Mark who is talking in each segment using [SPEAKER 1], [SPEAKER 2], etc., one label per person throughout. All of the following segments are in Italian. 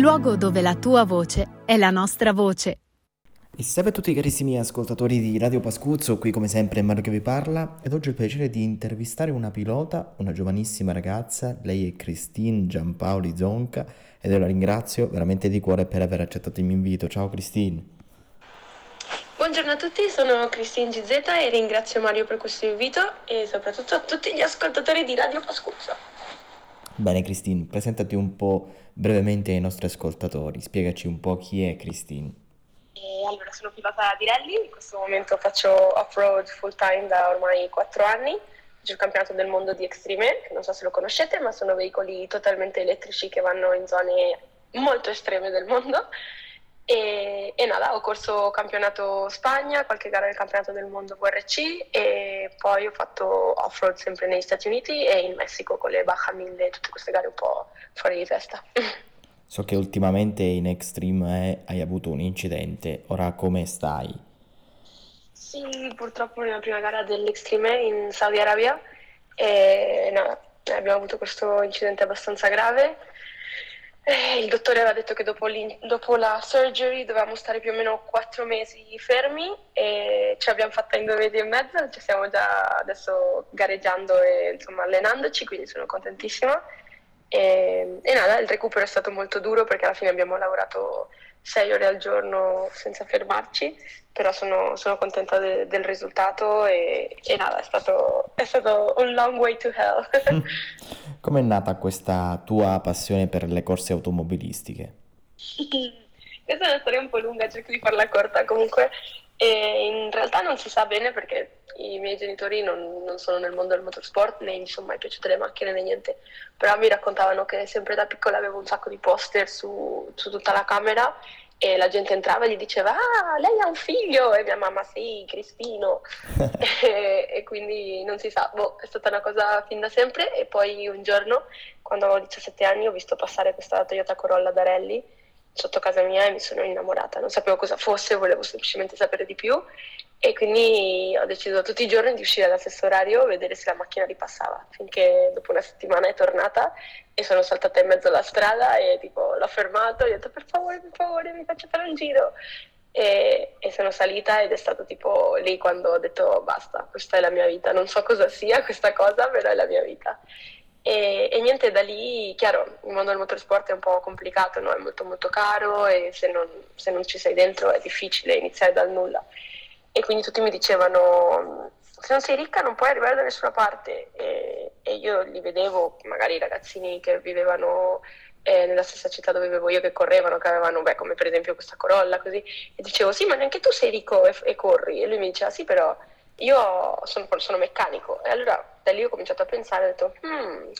[SPEAKER 1] luogo dove la tua voce è la nostra voce.
[SPEAKER 2] E salve a tutti carissimi ascoltatori di Radio Pascuzzo, qui come sempre Mario che vi parla ed oggi ho il piacere di intervistare una pilota, una giovanissima ragazza, lei è Christine Giampaoli Zonca ed io la ringrazio veramente di cuore per aver accettato il mio invito. Ciao Christine.
[SPEAKER 3] Buongiorno a tutti, sono Christine GZ e ringrazio Mario per questo invito e soprattutto a tutti gli ascoltatori di Radio Pascuzzo.
[SPEAKER 2] Bene Christine, presentati un po' brevemente ai nostri ascoltatori, spiegaci un po' chi è Christine.
[SPEAKER 3] E allora, sono pilota di rally, in questo momento faccio off-road full time da ormai 4 anni, faccio il campionato del mondo di Extreme che non so se lo conoscete, ma sono veicoli totalmente elettrici che vanno in zone molto estreme del mondo. E, e nada, ho corso campionato Spagna, qualche gara del campionato del mondo VRC e poi ho fatto off-road sempre negli Stati Uniti e in Messico con le Baja 1000 e tutte queste gare un po' fuori di testa.
[SPEAKER 2] So che ultimamente in Extreme hai avuto un incidente, ora come stai?
[SPEAKER 3] Sì, purtroppo nella prima gara dell'Extreme in Saudi Arabia e, no, abbiamo avuto questo incidente abbastanza grave. Eh, il dottore aveva detto che dopo, dopo, la surgery dovevamo stare più o meno quattro mesi fermi e ce l'abbiamo fatta in due mesi e mezzo, ci stiamo già adesso gareggiando e insomma, allenandoci, quindi sono contentissima. E, e, nada, il recupero è stato molto duro perché alla fine abbiamo lavorato sei ore al giorno senza fermarci, però sono, sono contenta de, del risultato e, e nada, è stato, è stato, un long way to hell.
[SPEAKER 2] Come è nata questa tua passione per le corse automobilistiche?
[SPEAKER 3] Questa è una storia un po' lunga, cerco di farla corta comunque. E in realtà non si sa bene perché i miei genitori non, non, sono nel mondo del motorsport, né mi sono mai piaciute le macchine né niente, però mi raccontavano che sempre da piccola avevo un sacco di poster su, su tutta la camera e la gente entrava e gli diceva ah lei ha un figlio. E mia mamma sì Cristino. E, e, quindi non si sa. Boh, è stata una cosa fin da sempre. E poi un giorno quando avevo 17 anni ho visto passare questa Toyota Corolla da rally sotto casa mia e mi sono innamorata. Non sapevo cosa fosse, volevo semplicemente sapere di più e quindi ho deciso tutti i giorni di uscire allo stesso orario, vedere se la macchina ripassava, finché dopo una settimana è tornata e sono saltata in mezzo alla strada e tipo l'ho fermato e ho detto per favore, per favore, mi faccio fare un giro. E, e, sono salita ed è stato tipo lì quando ho detto basta, questa è la mia vita, non so cosa sia questa cosa, però è la mia vita. E, e, niente, da lì, chiaro, il mondo del motorsport è un po' complicato, no? è molto molto caro e se non, se non, ci sei dentro è difficile iniziare dal nulla. E quindi tutti mi dicevano, se non sei ricca non puoi arrivare da nessuna parte. E, e io li vedevo, magari i ragazzini che vivevano eh, nella stessa città dove vivevo io, che correvano, che avevano, beh, come per esempio questa Corolla, così, e dicevo, sì, ma neanche tu sei ricco e, e corri. E lui mi diceva, sì, però io sono, sono, meccanico e allora da lì ho cominciato a pensare, ho detto, hmm,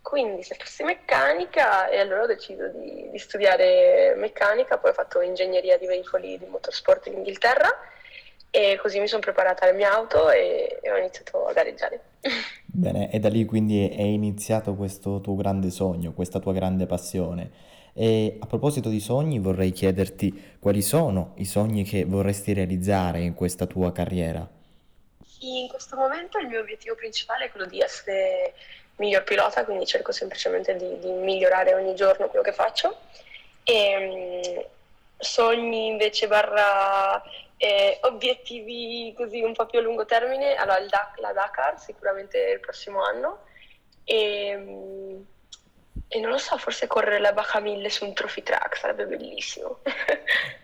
[SPEAKER 3] quindi se fossi meccanica e allora ho deciso di, di, studiare meccanica, poi ho fatto ingegneria di veicoli di motorsport in Inghilterra e così mi sono preparata la mia auto e, e ho iniziato a gareggiare.
[SPEAKER 2] Bene, e da lì quindi è iniziato questo tuo grande sogno, questa tua grande passione. E a proposito di sogni, vorrei chiederti quali sono i sogni che vorresti realizzare in questa tua carriera?
[SPEAKER 3] In questo momento il mio obiettivo principale è quello di essere miglior pilota, quindi cerco semplicemente di, di migliorare ogni giorno quello che faccio. E, um, sogni invece barra eh, obiettivi così un po' più a lungo termine, allora da- la Dakar sicuramente il prossimo anno e, um, e non lo so, forse correre la Baja 1000 su un trophy track sarebbe bellissimo.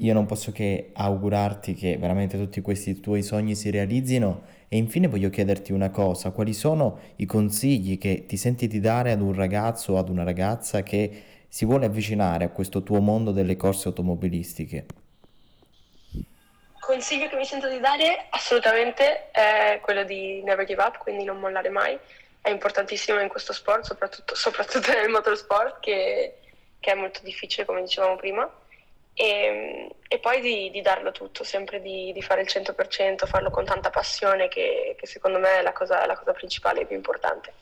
[SPEAKER 2] Io non posso che augurarti che veramente tutti questi tuoi sogni si realizzino e infine voglio chiederti una cosa, quali sono i consigli che ti senti di dare ad un ragazzo o ad una ragazza che si vuole avvicinare a questo tuo mondo delle corse automobilistiche?
[SPEAKER 3] Consiglio che mi sento di dare assolutamente è quello di never give up, quindi non mollare mai. È importantissimo in questo sport, soprattutto, soprattutto nel motorsport, che, che è molto difficile, come dicevamo prima e, e poi di, di, darlo tutto, sempre di, di, fare il 100%, farlo con tanta passione che, che secondo me è la cosa, la cosa principale e più importante.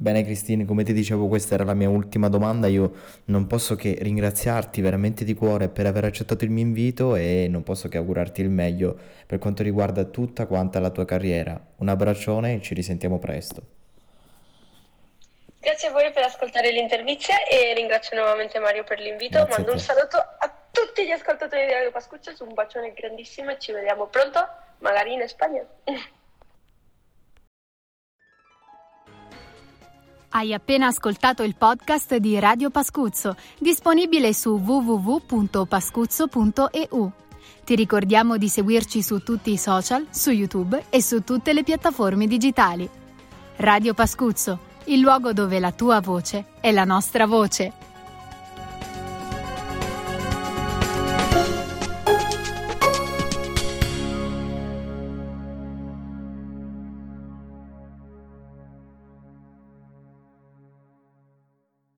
[SPEAKER 2] Bene Cristine, come ti dicevo questa era la mia ultima domanda, io non posso che ringraziarti veramente di cuore per aver accettato il mio invito e non posso che augurarti il meglio per quanto riguarda tutta quanta la tua carriera. Un abbraccione e ci risentiamo presto.
[SPEAKER 3] Grazie a voi per ascoltare l'intervista e ringrazio nuovamente Mario per l'invito.
[SPEAKER 2] Grazie
[SPEAKER 3] Mando un saluto a tutti gli ascoltatori di Radio Pascuccio, un bacione grandissimo e ci vediamo pronto, magari in Spagna.
[SPEAKER 1] Hai appena ascoltato il podcast di Radio Pascuzzo, disponibile su www.pascuzzo.eu. Ti ricordiamo di seguirci su tutti i social, su YouTube e su tutte le piattaforme digitali. Radio Pascuzzo, il luogo dove la tua voce è la nostra voce.